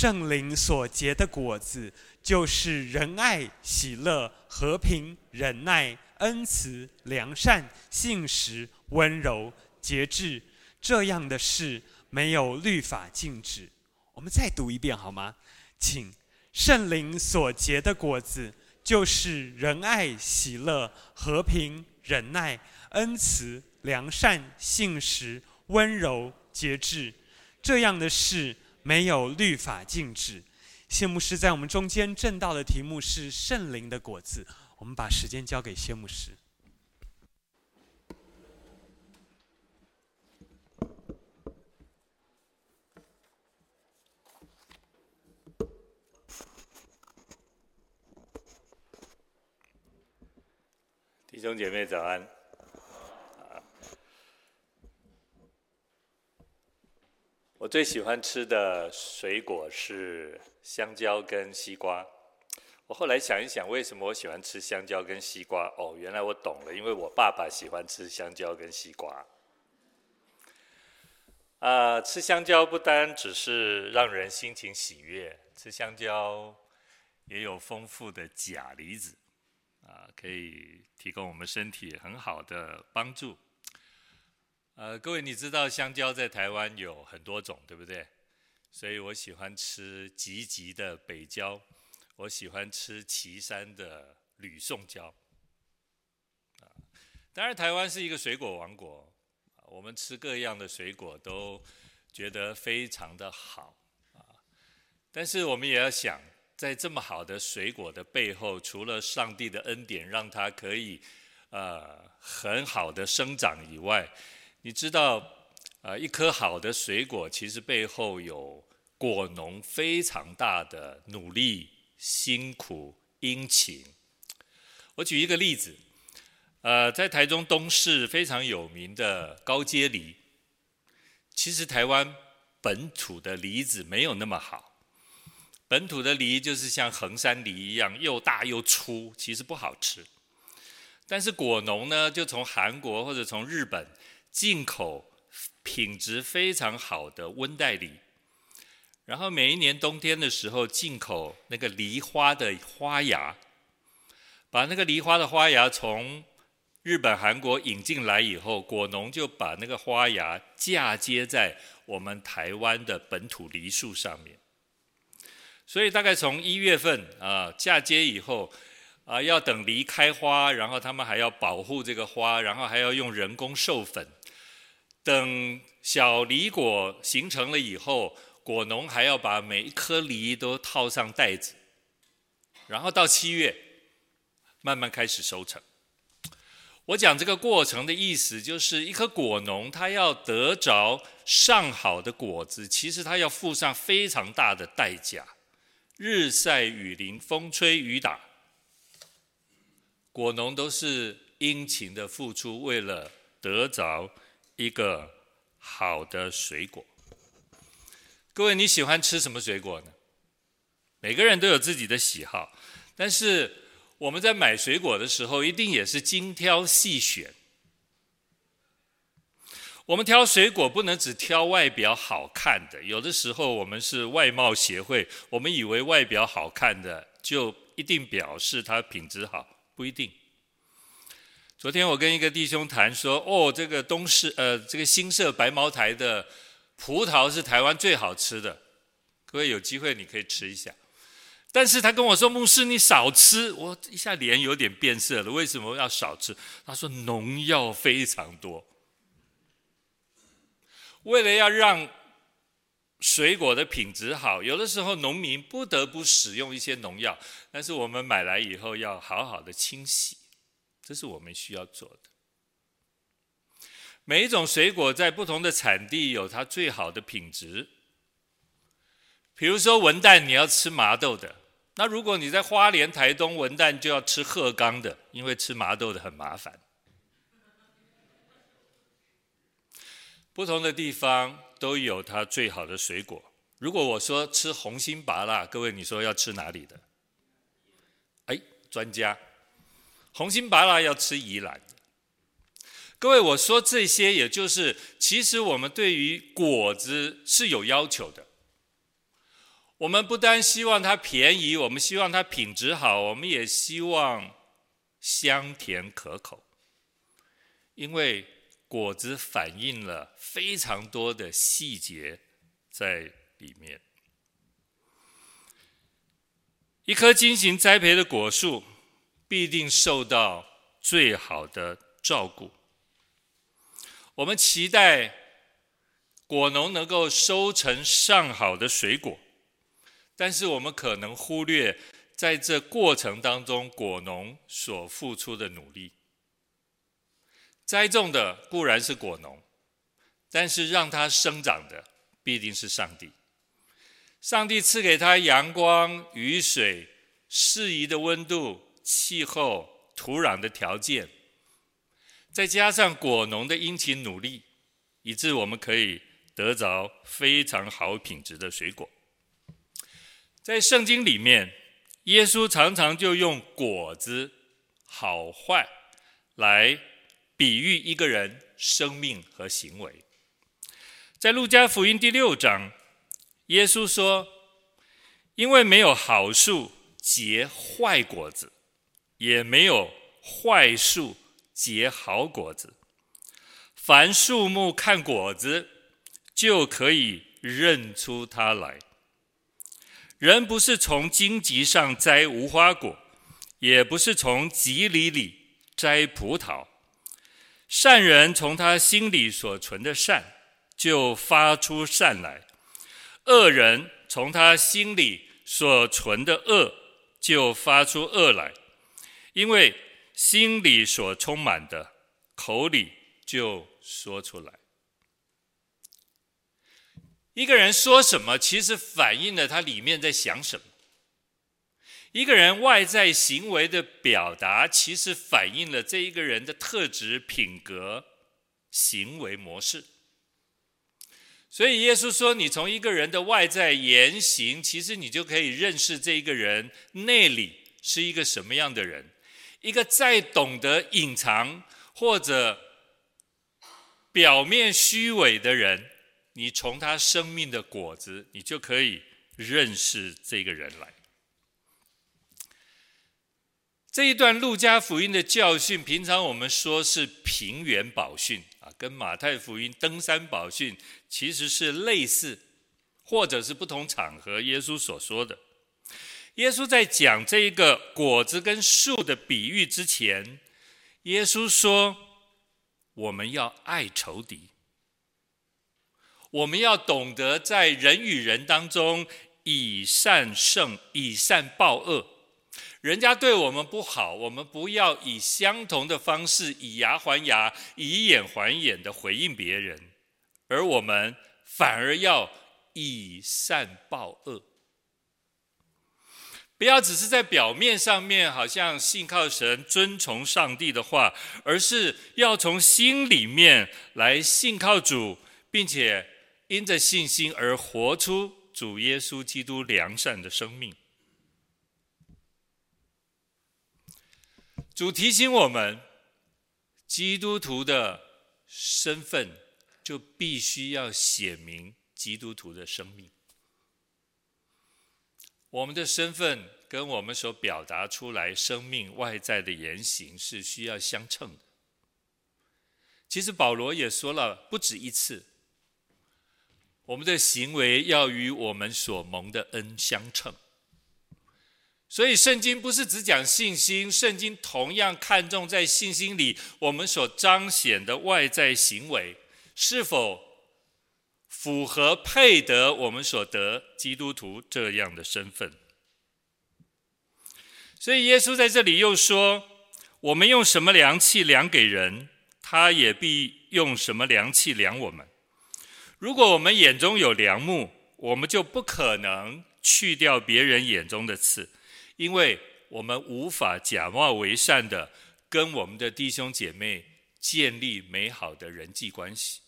圣灵所结的果子，就是仁爱、喜乐、和平、忍耐、恩慈、良善、信实、温柔、节制。这样的事，没有律法禁止。我们再读一遍好吗？请，圣灵所结的果子，就是仁爱、喜乐、和平、忍耐、恩慈、良善、信实、温柔、节制。这样的事，没有律法禁止。谢牧师在我们中间证道的题目是圣灵的果子。我们把时间交给谢牧师。弟兄姐妹早安。我最喜欢吃的水果是香蕉跟西瓜。我后来想一想，为什么我喜欢吃香蕉跟西瓜？哦，原来我懂了，因为我爸爸喜欢吃香蕉跟西瓜。啊、吃香蕉不单只是让人心情喜悦，吃香蕉也有丰富的钾离子，啊、可以提供我们身体很好的帮助。呃，各位，你知道香蕉在台湾有很多种，对不对？所以我喜欢吃吉吉的北蕉，我喜欢吃岐山的吕宋蕉。啊，当然台湾是一个水果王国，我们吃各样的水果都觉得非常的好啊。但是我们也要想，在这么好的水果的背后，除了上帝的恩典让它可以呃很好的生长以外，你知道，呃，一颗好的水果其实背后有果农非常大的努力、辛苦、殷勤。我举一个例子，呃，在台中东势非常有名的高阶梨，其实台湾本土的梨子没有那么好，本土的梨就是像横山梨一样又大又粗，其实不好吃。但是果农呢，就从韩国或者从日本。进口品质非常好的温带梨，然后每一年冬天的时候进口那个梨花的花芽，把那个梨花的花芽从日本、韩国引进来以后，果农就把那个花芽嫁接在我们台湾的本土梨树上面。所以大概从一月份啊嫁接以后啊，要等梨开花，然后他们还要保护这个花，然后还要用人工授粉。等小梨果形成了以后，果农还要把每一颗梨都套上袋子，然后到七月慢慢开始收成。我讲这个过程的意思，就是一颗果农他要得着上好的果子，其实他要付上非常大的代价，日晒雨淋，风吹雨打，果农都是殷勤的付出，为了得着。一个好的水果，各位你喜欢吃什么水果呢？每个人都有自己的喜好，但是我们在买水果的时候，一定也是精挑细选。我们挑水果不能只挑外表好看的，有的时候我们是外貌协会，我们以为外表好看的就一定表示它品质好，不一定。昨天我跟一个弟兄谈说，哦，这个东势，呃，这个新社白茅台的葡萄是台湾最好吃的，各位有机会你可以吃一下。但是他跟我说，牧师你少吃，我一下脸有点变色了。为什么要少吃？他说农药非常多。为了要让水果的品质好，有的时候农民不得不使用一些农药，但是我们买来以后要好好的清洗。这是我们需要做的。每一种水果在不同的产地有它最好的品质。比如说文旦，你要吃麻豆的；那如果你在花莲、台东，文旦就要吃鹤冈的，因为吃麻豆的很麻烦。不同的地方都有它最好的水果。如果我说吃红心芭乐，各位你说要吃哪里的？哎，专家。红心芭乐要吃宜兰。各位，我说这些，也就是其实我们对于果子是有要求的。我们不单希望它便宜，我们希望它品质好，我们也希望香甜可口，因为果子反映了非常多的细节在里面。一棵精心栽培的果树，必定受到最好的照顾。我们期待果农能够收成上好的水果。但是我们可能忽略，在这过程当中，果农所付出的努力。栽种的固然是果农，但是让它生长的必定是上帝。上帝赐给他阳光、雨水、适宜的温度、气候、土壤的条件，再加上果农的殷勤努力，以致我们可以得着非常好品质的水果。在圣经里面，耶稣常常就用果子好坏来比喻一个人生命和行为。在路加福音第六章，耶稣说：“因为没有好树结坏果子，也没有坏树结好果子。凡树木看果子，就可以认出它来。”人不是从荆棘上摘无花果，也不是从蒺藜里摘葡萄。善人从他心里所存的善，就发出善来；恶人从他心里所存的恶，就发出恶来。因为心里所充满的，口里就说出来。一个人说什么，其实反映了他里面在想什么。一个人外在行为的表达，其实反映了这一个人的特质、品格、行为模式。所以耶稣说：“你从一个人的外在言行，其实你就可以认识这一个人内里是一个什么样的人。一个再懂得隐藏或者表面虚伪的人。”你从他生命的果子，你就可以认识这个人来。这一段路加福音的教训，平常我们说是平原宝训啊，跟马太福音登山宝训其实是类似，或者是不同场合耶稣所说的。耶稣在讲这一个果子跟树的比喻之前，耶稣说：“我们要爱仇敌。”我们要懂得在人与人当中以善胜，以善报恶。人家对我们不好，我们不要以相同的方式以牙还牙、以眼还眼的回应别人，而我们反而要以善报恶。不要只是在表面上面好像信靠神、遵从上帝的话，而是要从心里面来信靠主，并且。因着信心而活出主耶稣基督良善的生命。主提醒我们，基督徒的身份就必须要显明基督徒的生命。我们的身份跟我们所表达出来生命外在的言行是需要相称的。其实保罗也说了不止一次。我们的行为要与我们所蒙的恩相称，所以圣经不是只讲信心，圣经同样看重在信心里我们所彰显的外在行为是否符合配得我们所得基督徒这样的身份。所以耶稣在这里又说：我们用什么量器量给人，他也必用什么量器量我们。如果我们眼中有良木，我们就不可能去掉别人眼中的刺，因为我们无法假冒为善的跟我们的弟兄姐妹建立美好的人际关系。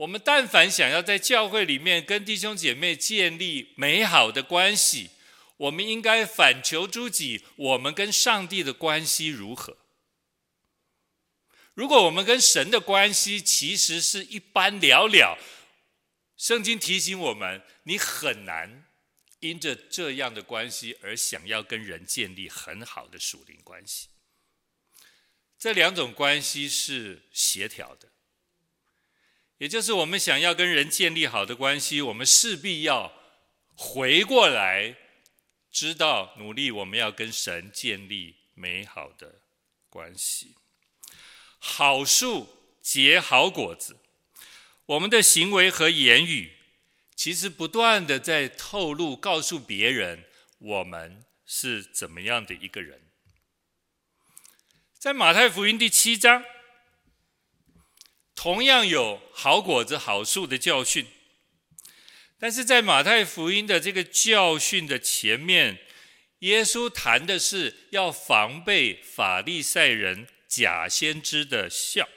我们但凡想要在教会里面跟弟兄姐妹建立美好的关系，我们应该反求诸己，我们跟上帝的关系如何？如果我们跟神的关系其实是一般了了，圣经提醒我们，你很难因着这样的关系而想要跟人建立很好的属灵关系。这两种关系是协调的，也就是我们想要跟人建立好的关系，我们势必要回过来，知道努力我们要跟神建立美好的关系。好树结好果子，我们的行为和言语，其实不断的在透露，告诉别人我们是怎么样的一个人。在马太福音第七章，同样有好果子、好树的教训，但是在马太福音的这个教训的前面，耶稣谈的是要防备法利赛人、假先知的笑，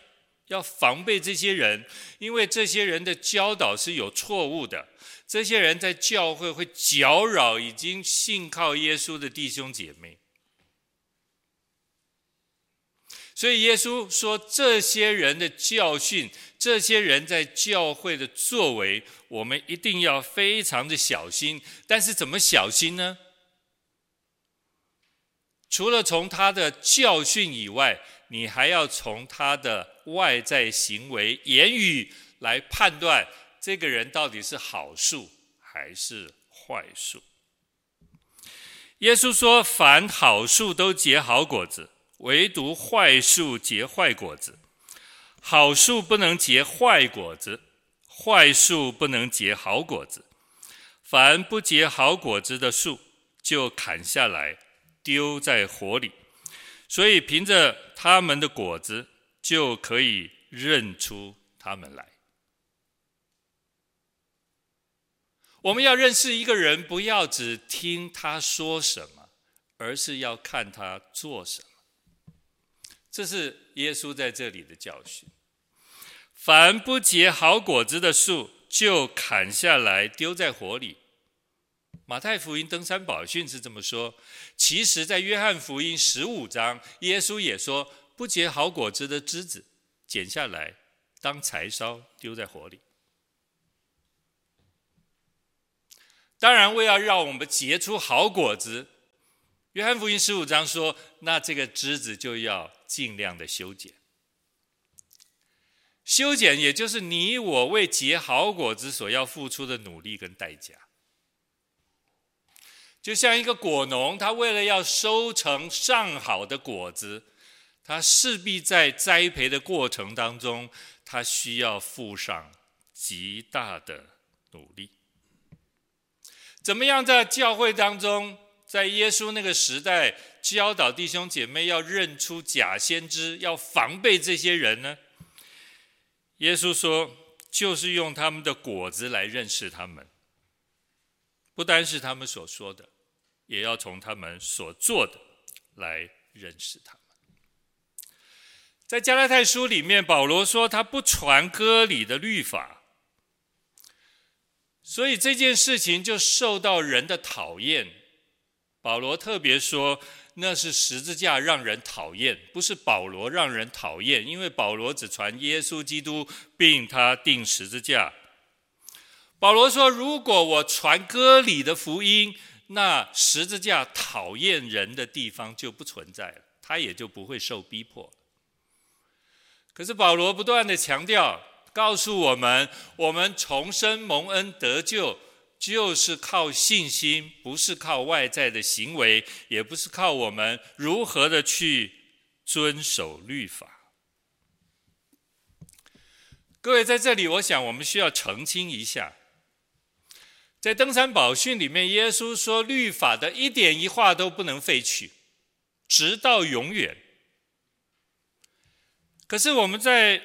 要防备这些人，因为这些人的教导是有错误的，这些人在教会会搅扰已经信靠耶稣的弟兄姐妹。所以耶稣说，这些人的教训，这些人在教会的作为，我们一定要非常的小心。但是怎么小心呢？除了从他的教训以外，你还要从他的外在行为、言语来判断这个人到底是好树还是坏树。耶稣说：“凡好树都结好果子。”唯独坏树结坏果子，好树不能结坏果子，坏树不能结好果子。凡不结好果子的树，就砍下来丢在火里。所以凭着他们的果子，就可以认出他们来。我们要认识一个人，不要只听他说什么，而是要看他做什么。这是耶稣在这里的教训：凡不结好果子的树，就砍下来丢在火里。马太福音登山宝训是这么说，其实，在约翰福音十五章，耶稣也说，不结好果子的枝子，剪下来当柴烧，丢在火里。当然，为了让我们结出好果子，约翰福音十五章说，那这个枝子就要。尽量的修剪，修剪也就是你我为结好果子所要付出的努力跟代价。就像一个果农，他为了要收成上好的果子，他势必在栽培的过程当中，他需要付上极大的努力。怎么样在教会当中，在耶稣那个时代，教导弟兄姐妹要认出假先知，要防备这些人呢？耶稣说，就是用他们的果子来认识他们，不单是他们所说的，也要从他们所做的来认识他们。在加拉太书里面，保罗说他不传割礼的律法，所以这件事情就受到人的讨厌。保罗特别说。那是十字架让人讨厌，不是保罗让人讨厌，因为保罗只传耶稣基督，并他钉十字架。保罗说：“如果我传割礼的福音，那十字架讨厌人的地方就不存在了，他也就不会受逼迫。”可是保罗不断地强调，告诉我们：我们重生蒙恩得救。就是靠信心，不是靠外在的行为，也不是靠我们如何的去遵守律法。各位在这里，我想我们需要澄清一下，在登山宝训里面，耶稣说律法的一点一画都不能废去，直到永远。可是我们在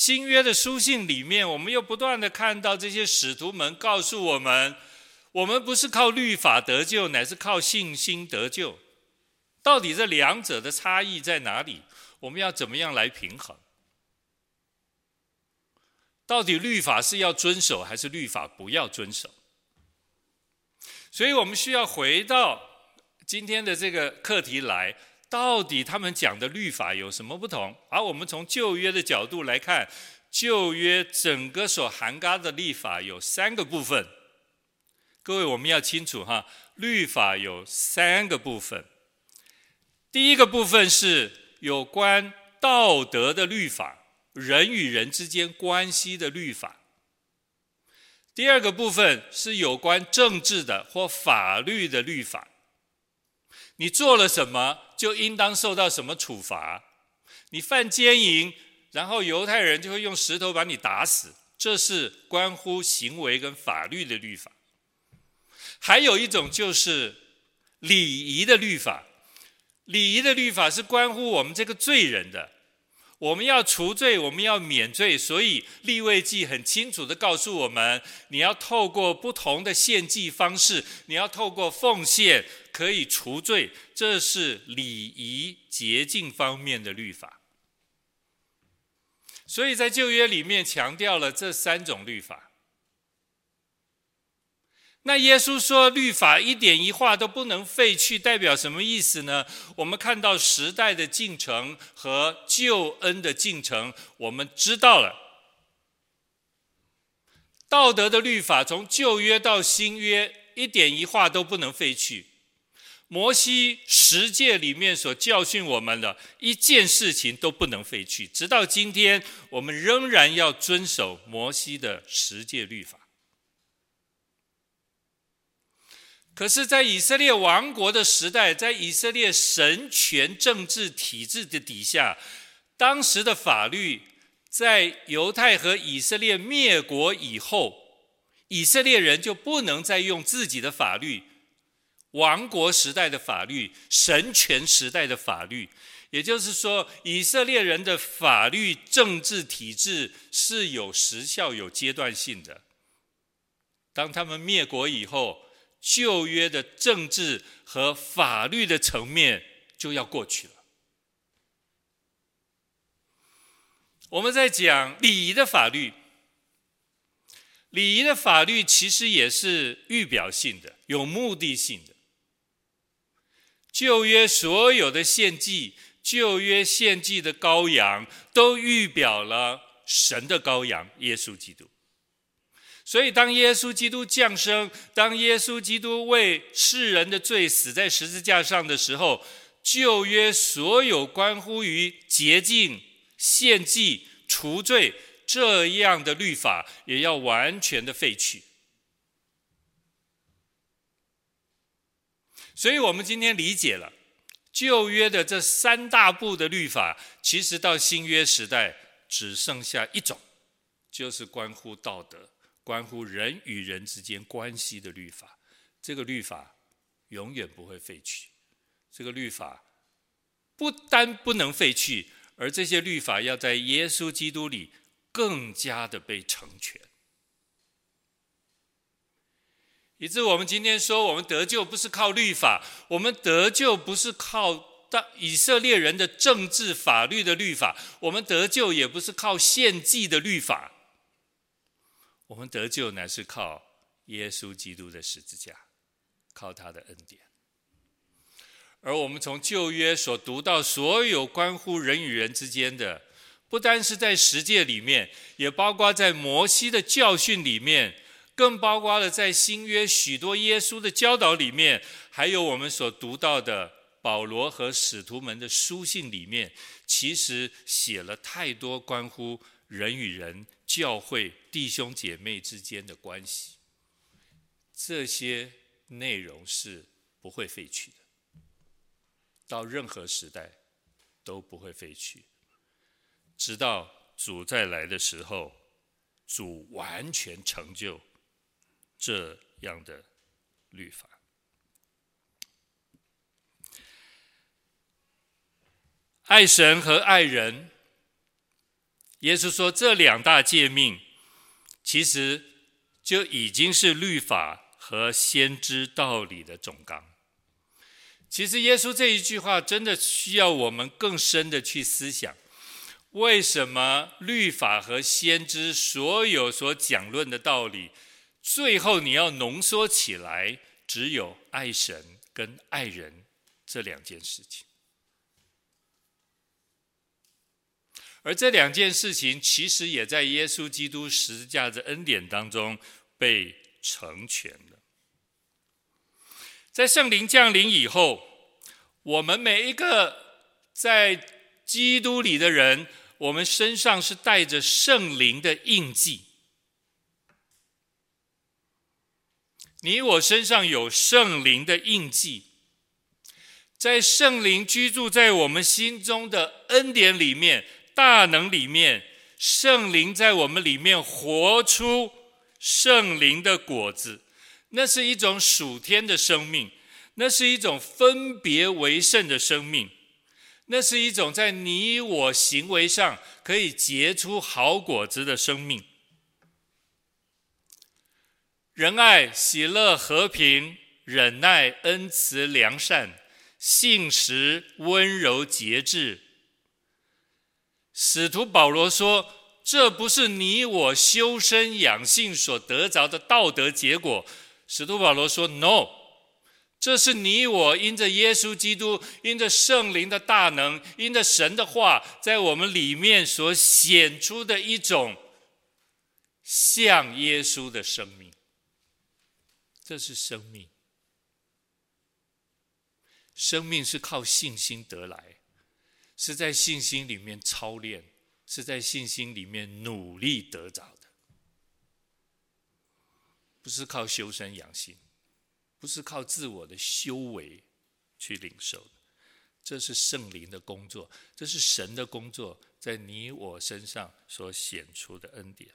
新约的书信里面，我们又不断的看到这些使徒们告诉我们：我们不是靠律法得救，乃是靠信心得救。到底这两者的差异在哪里？我们要怎么样来平衡？到底律法是要遵守，还是律法不要遵守？所以我们需要回到今天的这个课题来。到底他们讲的律法有什么不同？而我们从旧约的角度来看，旧约整个所涵盖的律法有三个部分。各位，我们要清楚哈，律法有三个部分。第一个部分是有关道德的律法，人与人之间关系的律法。第二个部分是有关政治的或法律的律法。你做了什么，就应当受到什么处罚。你犯奸淫，然后犹太人就会用石头把你打死。这是关乎行为跟法律的律法。还有一种就是礼仪的律法。礼仪的律法是关乎我们这个罪人的。我们要除罪，我们要免罪，所以立位记很清楚的告诉我们：你要透过不同的献祭方式，你要透过奉献可以除罪，这是礼仪洁净方面的律法。所以在旧约里面强调了这三种律法。那耶稣说律法一点一画都不能废去，代表什么意思呢？我们看到时代的进程和救恩的进程，我们知道了道德的律法从旧约到新约一点一画都不能废去。摩西十诫里面所教训我们的一件事情都不能废去，直到今天我们仍然要遵守摩西的十诫律法。可是，在以色列王国的时代，在以色列神权政治体制的底下，当时的法律，在犹太和以色列灭国以后，以色列人就不能再用自己的法律，王国时代的法律，神权时代的法律，也就是说，以色列人的法律政治体制是有时效、有阶段性的。当他们灭国以后，旧约的政治和法律的层面就要过去了。我们在讲礼仪的法律，礼仪的法律其实也是预表性的、有目的性的。旧约所有的献祭，旧约献祭的羔羊，都预表了神的羔羊耶稣基督。所以，当耶稣基督降生，当耶稣基督为世人的罪死在十字架上的时候，旧约所有关乎于洁净、献祭、除罪这样的律法，也要完全的废去。所以我们今天理解了旧约的这三大部的律法，其实到新约时代只剩下一种，就是关乎道德。关乎人与人之间关系的律法，这个律法永远不会废去。这个律法不单不能废去，而这些律法要在耶稣基督里更加的被成全。以致我们今天说，我们得救不是靠律法，我们得救不是靠大以色列人的政治法律的律法，我们得救也不是靠献祭的律法。我们得救乃是靠耶稣基督的十字架，靠他的恩典。而我们从旧约所读到所有关乎人与人之间的，不单是在十诫里面，也包括在摩西的教训里面，更包括了在新约许多耶稣的教导里面，还有我们所读到的保罗和使徒们的书信里面，其实写了太多关乎人与人。教会弟兄姐妹之间的关系，这些内容是不会废去的，到任何时代都不会废去，直到主再来的时候，主完全成就这样的律法。爱神和爱人。耶稣说：“这两大诫命，其实就已经是律法和先知道理的总纲。其实，耶稣这一句话真的需要我们更深的去思想：为什么律法和先知所有所讲论的道理，最后你要浓缩起来，只有爱神跟爱人这两件事情？”而这两件事情其实也在耶稣基督十字架的恩典当中被成全了。在圣灵降临以后，我们每一个在基督里的人，我们身上是带着圣灵的印记。你我身上有圣灵的印记，在圣灵居住在我们心中的恩典里面。大能里面，圣灵在我们里面活出圣灵的果子，那是一种属天的生命，那是一种分别为圣的生命，那是一种在你我行为上可以结出好果子的生命。仁爱、喜乐、和平、忍耐、恩慈、良善、信实、温柔、节制。使徒保罗说：“这不是你我修身养性所得着的道德结果。”使徒保罗说：“No，这是你我因着耶稣基督，因着圣灵的大能，因着神的话，在我们里面所显出的一种像耶稣的生命。这是生命，生命是靠信心得来。”是在信心里面操练，是在信心里面努力得着的，不是靠修身养性，不是靠自我的修为去领受的，这是圣灵的工作，这是神的工作，在你我身上所显出的恩典。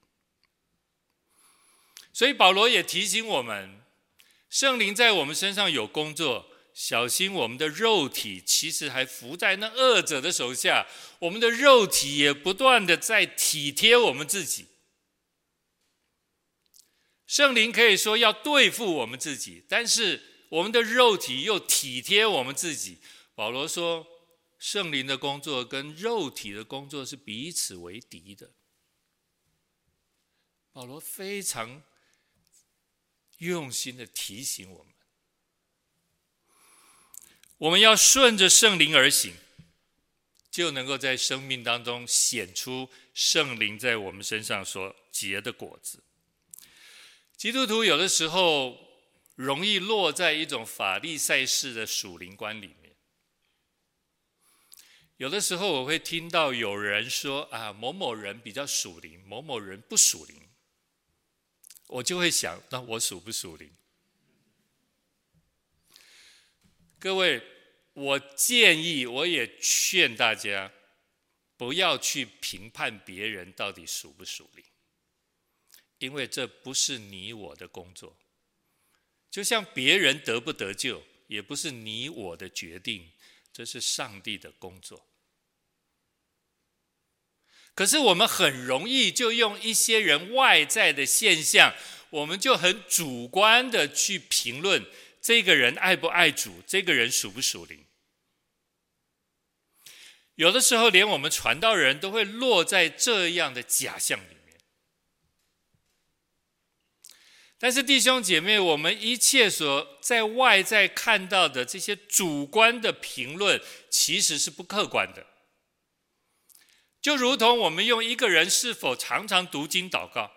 所以保罗也提醒我们，圣灵在我们身上有工作。小心，我们的肉体其实还伏在那恶者的手下，我们的肉体也不断的在体贴我们自己。圣灵可以说要对付我们自己，但是我们的肉体又体贴我们自己。保罗说，圣灵的工作跟肉体的工作是彼此为敌的。保罗非常用心的提醒我们。我们要顺着圣灵而行，就能够在生命当中显出圣灵在我们身上所结的果子。基督徒有的时候容易落在一种法利赛式的属灵观里面。有的时候我会听到有人说啊，某某人比较属灵，某某人不属灵，我就会想，那我属不属灵？各位，我建议，我也劝大家，不要去评判别人到底属不属灵，因为这不是你我的工作。就像别人得不得救，也不是你我的决定，这是上帝的工作。可是我们很容易就用一些人外在的现象，我们就很主观的去评论。这个人爱不爱主？这个人属不属灵？有的时候，连我们传道人都会落在这样的假象里面。但是弟兄姐妹，我们一切所在外在看到的这些主观的评论，其实是不客观的。就如同我们用一个人是否常常读经祷告。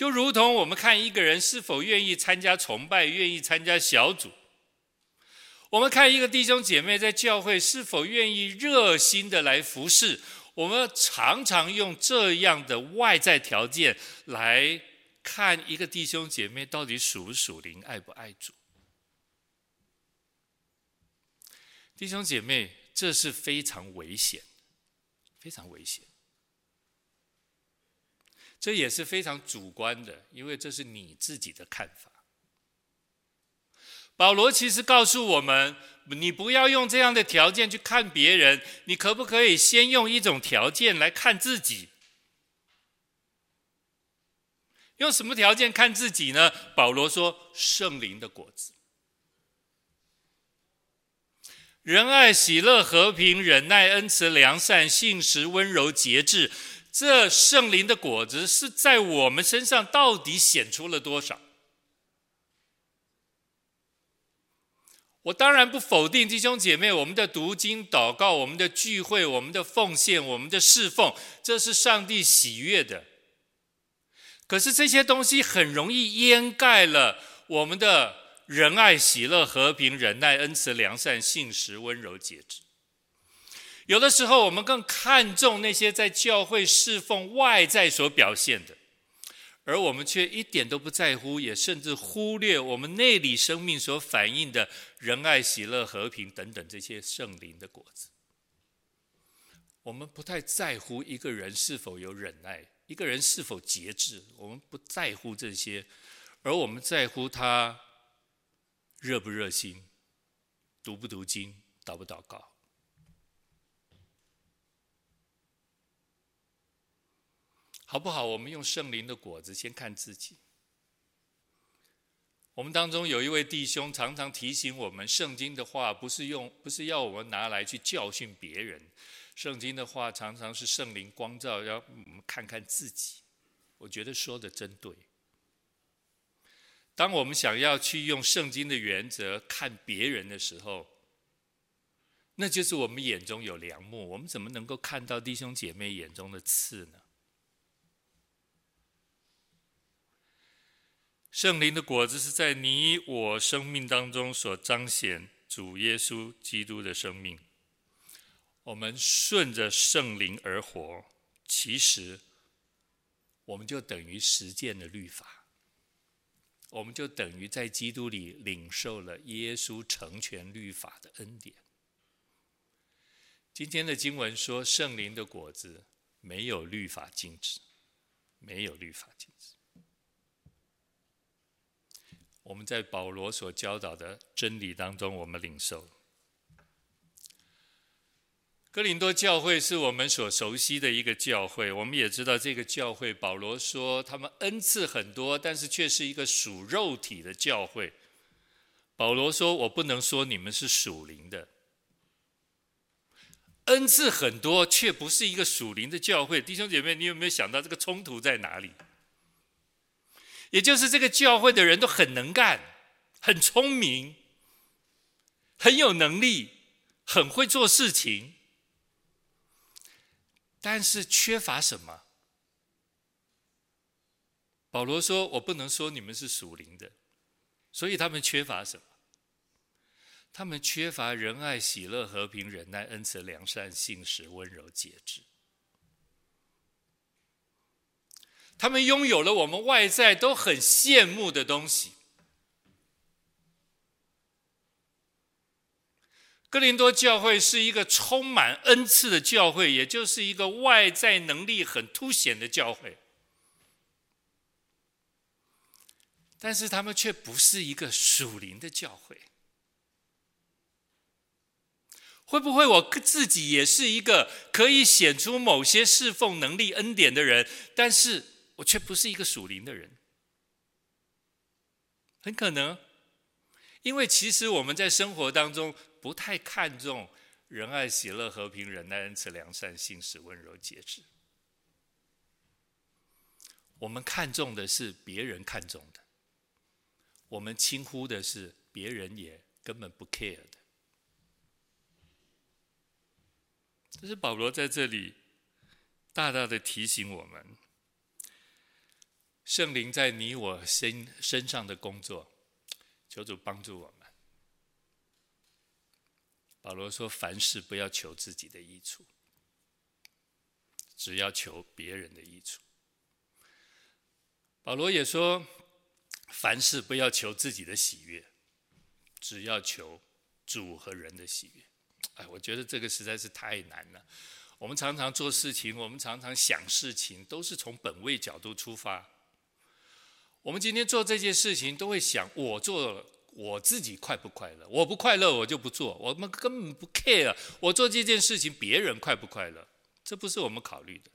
就如同我们看一个人是否愿意参加崇拜，愿意参加小组；我们看一个弟兄姐妹在教会是否愿意热心的来服侍，我们常常用这样的外在条件来看一个弟兄姐妹到底属不属灵，爱不爱主。弟兄姐妹，这是非常危险，非常危险。这也是非常主观的，因为这是你自己的看法。保罗其实告诉我们，你不要用这样的条件去看别人，你可不可以先用一种条件来看自己？用什么条件看自己呢？保罗说：圣灵的果子，仁爱、喜乐、和平、忍耐、恩慈、良善、信实、温柔、节制。这圣灵的果子是在我们身上到底显出了多少？我当然不否定弟兄姐妹，我们的读经、祷告、我们的聚会、我们的奉献、我们的侍奉，这是上帝喜悦的。可是这些东西很容易掩盖了我们的仁爱、喜乐、和平、忍耐、恩慈、良善、信实、温柔、节制。有的时候，我们更看重那些在教会侍奉外在所表现的。而我们却一点都不在乎，也甚至忽略我们内里生命所反映的仁爱、喜乐、和平等等这些圣灵的果子。我们不太在乎一个人是否有忍耐，一个人是否节制，我们不在乎这些，而我们在乎他热不热心，读不读经，祷不祷告。好不好？我们用圣灵的果子先看自己。我们当中有一位弟兄常常提醒我们，圣经的话不是用，不是要我们拿来去教训别人。圣经的话常常是圣灵光照，让我们看看自己。我觉得说的真对。当我们想要去用圣经的原则看别人的时候，那就是我们眼中有梁木，我们怎么能够看到弟兄姐妹眼中的刺呢？圣灵的果子是在你我生命当中所彰显主耶稣基督的生命。我们顺着圣灵而活，其实我们就等于实践了律法，我们就等于在基督里领受了耶稣成全律法的恩典。今天的经文说，圣灵的果子没有律法禁止，没有律法禁止。我们在保罗所教导的真理当中，我们领受。哥林多教会是我们所熟悉的一个教会，我们也知道这个教会，保罗说他们恩赐很多，但是却是一个属肉体的教会。保罗说：“我不能说你们是属灵的，恩赐很多，却不是一个属灵的教会。”弟兄姐妹，你有没有想到这个冲突在哪里？也就是这个教会的人都很能干，很聪明，很有能力，很会做事情，但是缺乏什么？保罗说：“我不能说你们是属灵的，所以他们缺乏什么？他们缺乏仁爱、喜乐、和平、忍耐、恩慈、良善、信实、温柔、节制。”他们拥有了我们外在都很羡慕的东西。哥林多教会是一个充满恩赐的教会，也就是一个外在能力很凸显的教会，但是他们却不是一个属灵的教会。会不会我自己也是一个可以显出某些侍奉能力恩典的人，但是，我却不是一个属灵的人，很可能，因为其实我们在生活当中不太看重仁爱、喜乐、和平、忍耐、恩慈、良善、信实、温柔、节制。我们看重的是别人看重的，我们轻忽的是别人也根本不 care 的。这是保罗在这里大大的提醒我们。圣灵在你我身身上的工作，求主帮助我们。保罗说：“凡事不要求自己的益处，只要求别人的益处。”保罗也说：“凡事不要求自己的喜悦，只要求主和人的喜悦。”哎，我觉得这个实在是太难了。我们常常做事情，我们常常想事情，都是从本位角度出发。我们今天做这件事情，都会想我做我自己快不快乐？我不快乐，我就不做。我们根本不 care，我做这件事情别人快不快乐？这不是我们考虑的。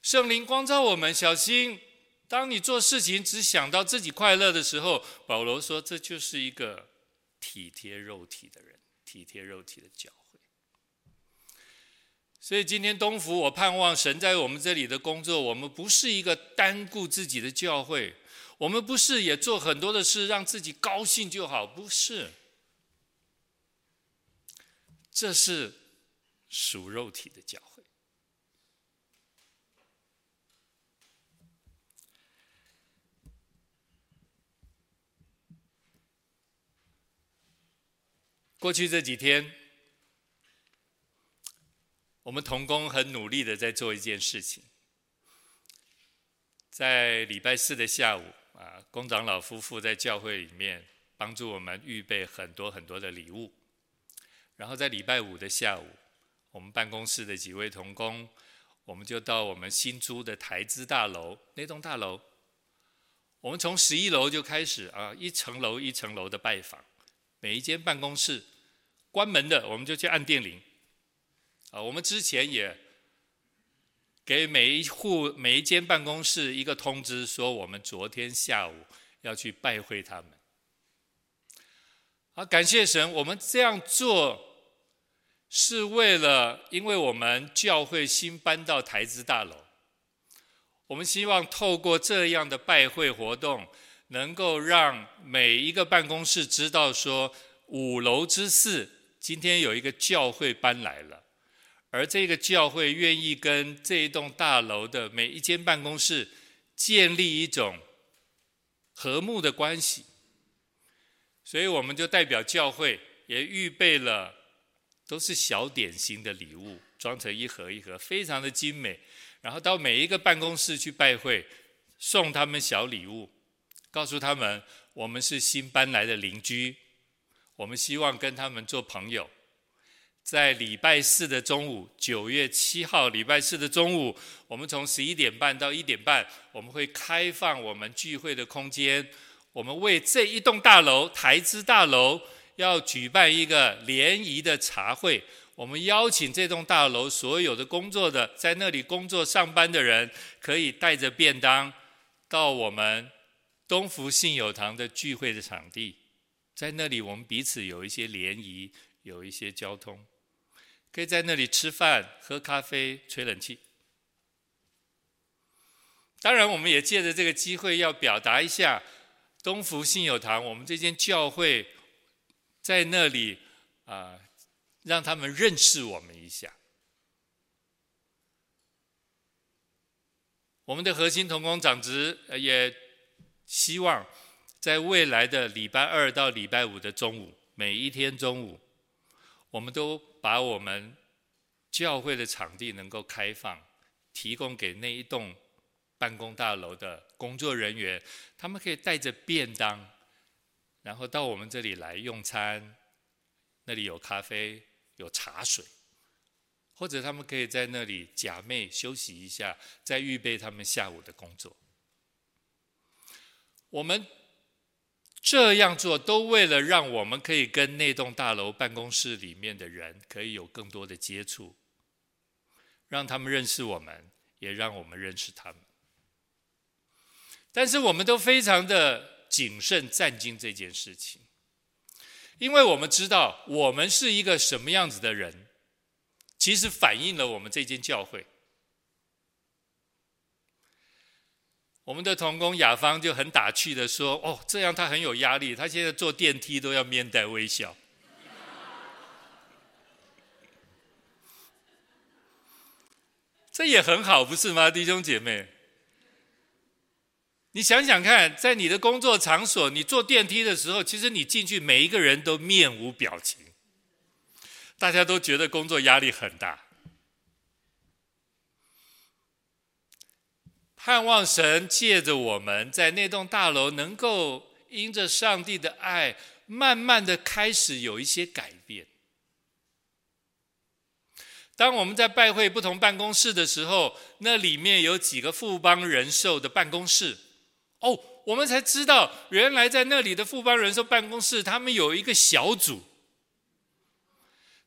圣灵光照我们，小心，当你做事情只想到自己快乐的时候，保罗说，这就是一个体贴肉体的人，体贴肉体的脚。所以今天东福，我盼望神在我们这里的工作，我们不是一个单顾自己的教会，我们不是也做很多的事让自己高兴就好，不是。这是属肉体的教会。过去这几天，我们同工很努力的在做一件事情，在礼拜四的下午啊，工长老夫妇在教会里面帮助我们预备很多很多的礼物，然后在礼拜五的下午，我们办公室的几位同工，我们就到我们新租的台资大楼那栋大楼，我们从十一楼就开始啊，一层楼一层楼的拜访。每一间办公室关门的，我们就去按电铃。啊，我们之前也给每一户、每一间办公室一个通知，说我们昨天下午要去拜会他们。好，感谢神，我们这样做是为了，因为我们教会新搬到台资大楼，我们希望透过这样的拜会活动。能够让每一个办公室知道说，五楼之四今天有一个教会搬来了，而这个教会愿意跟这一栋大楼的每一间办公室建立一种和睦的关系，所以我们就代表教会也预备了都是小点心的礼物，装成一盒一盒，非常的精美，然后到每一个办公室去拜会，送他们小礼物。告诉他们，我们是新搬来的邻居，我们希望跟他们做朋友。在礼拜四的中午，九月七号礼拜四的中午，我们从十一点半到一点半，我们会开放我们聚会的空间。我们为这一栋大楼台资大楼要举办一个联谊的茶会，我们邀请这栋大楼所有的工作的在那里工作上班的人，可以带着便当到我们。东福信友堂的聚会的场地，在那里我们彼此有一些联谊，有一些交通，可以在那里吃饭、喝咖啡、吹冷气。当然，我们也借着这个机会要表达一下，东福信友堂我们这间教会，在那里啊、让他们认识我们一下。我们的核心同工长职也。希望在未来的礼拜二到礼拜五的中午，每一天中午，我们都把我们教会的场地能够开放，提供给那一栋办公大楼的工作人员，他们可以带着便当，然后到我们这里来用餐。那里有咖啡，有茶水，或者他们可以在那里假寐休息一下，再预备他们下午的工作。我们这样做，都为了让我们可以跟那栋大楼办公室里面的人可以有更多的接触，让他们认识我们，也让我们认识他们。但是我们都非常的谨慎战兢这件事情，因为我们知道我们是一个什么样子的人，其实反映了我们这间教会。我们的同工雅芳就很打趣的说：“哦，这样他很有压力，他现在坐电梯都要面带微笑。”这也很好，不是吗，弟兄姐妹？你想想看，在你的工作场所，你坐电梯的时候，其实你进去，每一个人都面无表情，大家都觉得工作压力很大。盼望神借着我们在那栋大楼，能够因着上帝的爱，慢慢的开始有一些改变。当我们在拜会不同办公室的时候，那里面有几个富邦人寿的办公室，哦，我们才知道原来在那里的富邦人寿办公室，他们有一个小组，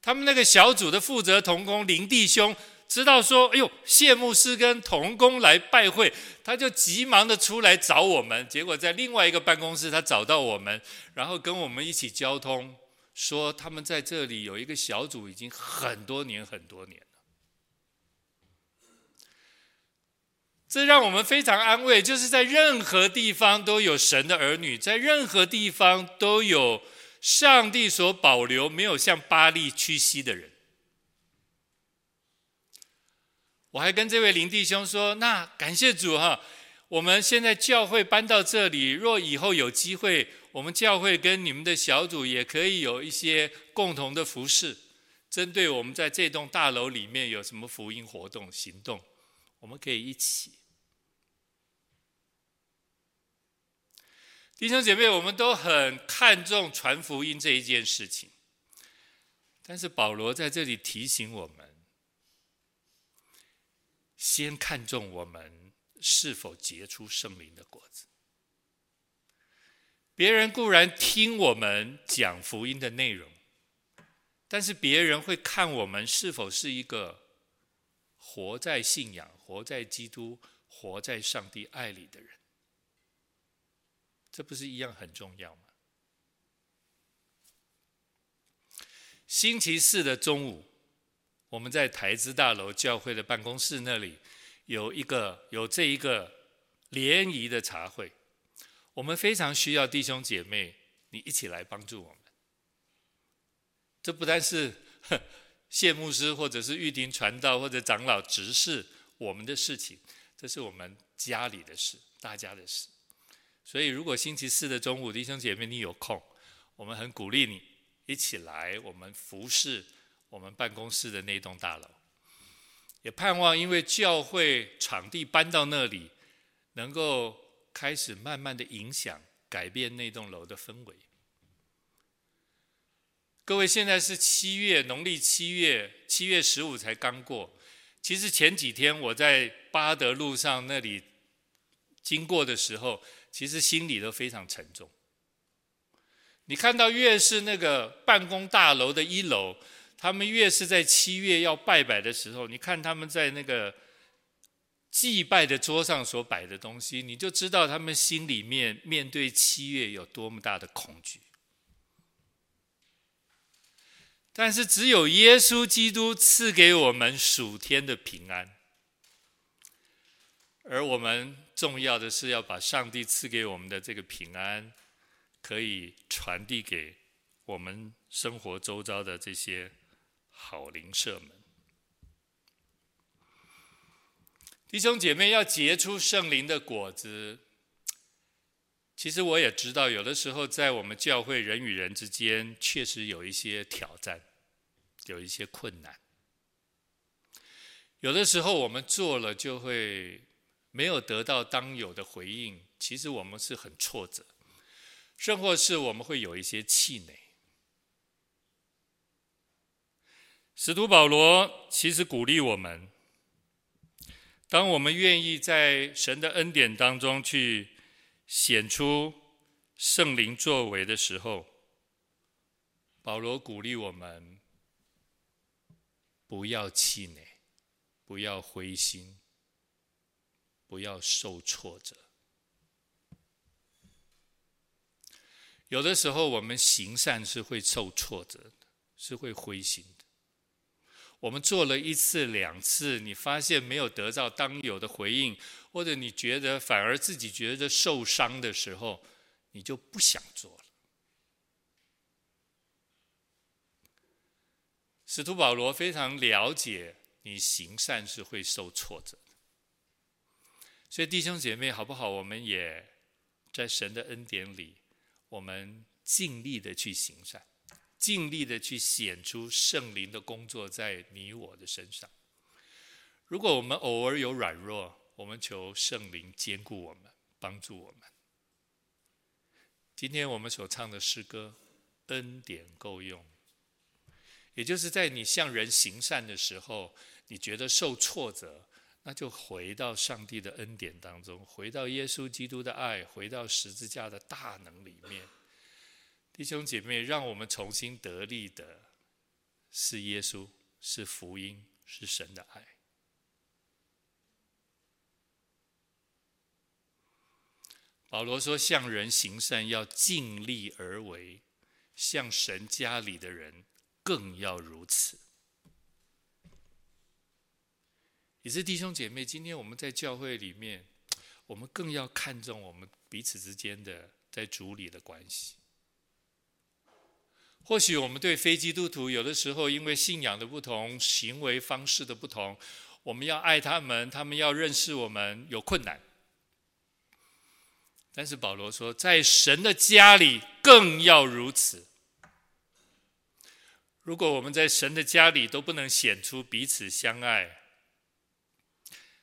他们那个小组的负责同工林弟兄。知道说，哎呦，谢牧师跟童工来拜会，他就急忙的出来找我们。结果在另外一个办公室，他找到我们，然后跟我们一起交通，说他们在这里有一个小组，已经很多年很多年了。这让我们非常安慰，就是在任何地方都有神的儿女，在任何地方都有上帝所保留没有向巴利屈膝的人。我还跟这位林弟兄说：“那感谢主哈，我们现在教会搬到这里，若以后有机会，我们教会跟你们的小组也可以有一些共同的服饰，针对我们在这栋大楼里面有什么福音活动行动，我们可以一起。”弟兄姐妹，我们都很看重传福音这一件事情，但是保罗在这里提醒我们，先看重我们是否结出圣灵的果子。别人固然听我们讲福音的内容，但是别人会看我们是否是一个活在信仰、活在基督、活在上帝爱里的人。这不是一样很重要吗？星期四的中午，我们在台资大楼教会的办公室那里有一个有这一个联谊的茶会，我们非常需要弟兄姐妹你一起来帮助我们。这不但是谢牧师或者是玉婷传道或者长老执事我们的事情，这是我们家里的事，大家的事。所以，如果星期四的中午，弟兄姐妹你有空，我们很鼓励你一起来，我们服侍我们办公室的那栋大楼。也盼望因为教会场地搬到那里，能够开始慢慢的影响、改变那栋楼的氛围。各位，现在是七月，农历七月，七月十五才刚过。其实前几天我在八德路上那里经过的时候，其实心里都非常沉重。你看到越是那个办公大楼的一楼，他们越是在七月要拜拜的时候，你看他们在那个祭拜的桌上所摆的东西，你就知道他们心里面面对七月有多么大的恐惧。但是只有耶稣基督赐给我们属天的平安，而我们。重要的是要把上帝赐给我们的这个平安，可以传递给我们生活周遭的这些好邻舍们。弟兄姐妹要结出圣灵的果子，其实我也知道，有的时候在我们教会人与人之间，确实有一些挑战，有一些困难。有的时候我们做了就会。没有得到当有的回应，其实我们是很挫折，甚或是我们会有一些气馁。使徒保罗其实鼓励我们，当我们愿意在神的恩典当中去显出圣灵作为的时候，保罗鼓励我们不要气馁，不要灰心。不要受挫折。有的时候，我们行善是会受挫折的，是会灰心的。我们做了一次、两次，你发现没有得到当有的回应，或者你觉得反而自己觉得受伤的时候，你就不想做了。使徒保罗非常了解，你行善是会受挫折。所以弟兄姐妹，好不好？我们也在神的恩典里，我们尽力的去行善，尽力的去显出圣灵的工作在你我的身上。如果我们偶尔有软弱，我们求圣灵坚固我们，帮助我们。今天我们所唱的诗歌《恩典够用》，也就是在你向人行善的时候，你觉得受挫折。那就回到上帝的恩典当中，回到耶稣基督的爱，回到十字架的大能里面。弟兄姐妹，让我们重新得力的是耶稣，是福音，是神的爱。保罗说：“向人行善要尽力而为，向神家里的人更要如此。”也是弟兄姐妹，今天我们在教会里面，我们更要看重我们彼此之间的在主里的关系。或许我们对非基督徒有的时候，因为信仰的不同、行为方式的不同，我们要爱他们，他们要认识我们，有困难。但是保罗说，在神的家里更要如此。如果我们在神的家里都不能显出彼此相爱，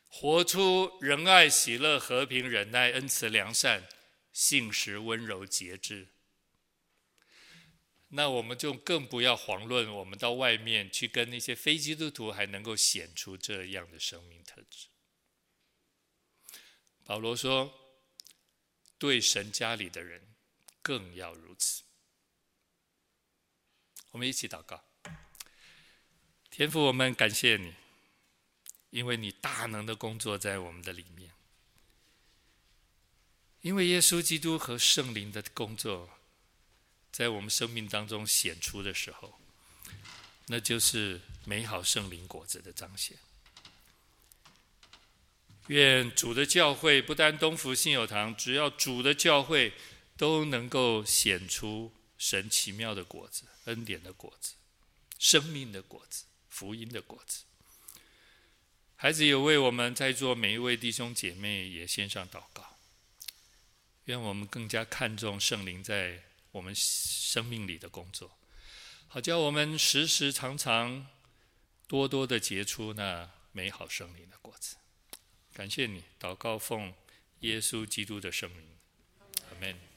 活出仁爱、喜乐、和平、忍耐、恩慈、良善、信实、温柔、节制，那我们就更不要遑论我们到外面去跟那些非基督徒还能够显出这样的生命特质。保罗说，对神家里的人更要如此。我们一起祷告，天父，我们感谢你。因为你大能的工作在我们的里面，因为耶稣基督和圣灵的工作在我们生命当中显出的时候，那就是美好圣灵果子的彰显。愿主的教会不单东福信友堂，只要主的教会都能够显出神奇妙的果子、恩典的果子、生命的果子、福音的果子。孩子也为我们在座每一位弟兄姐妹也献上祷告，愿我们更加看重圣灵在我们生命里的工作，好叫我们时时常常多多的结出那美好圣灵的果子。感谢你，祷告奉耶稣基督的圣名，阿门。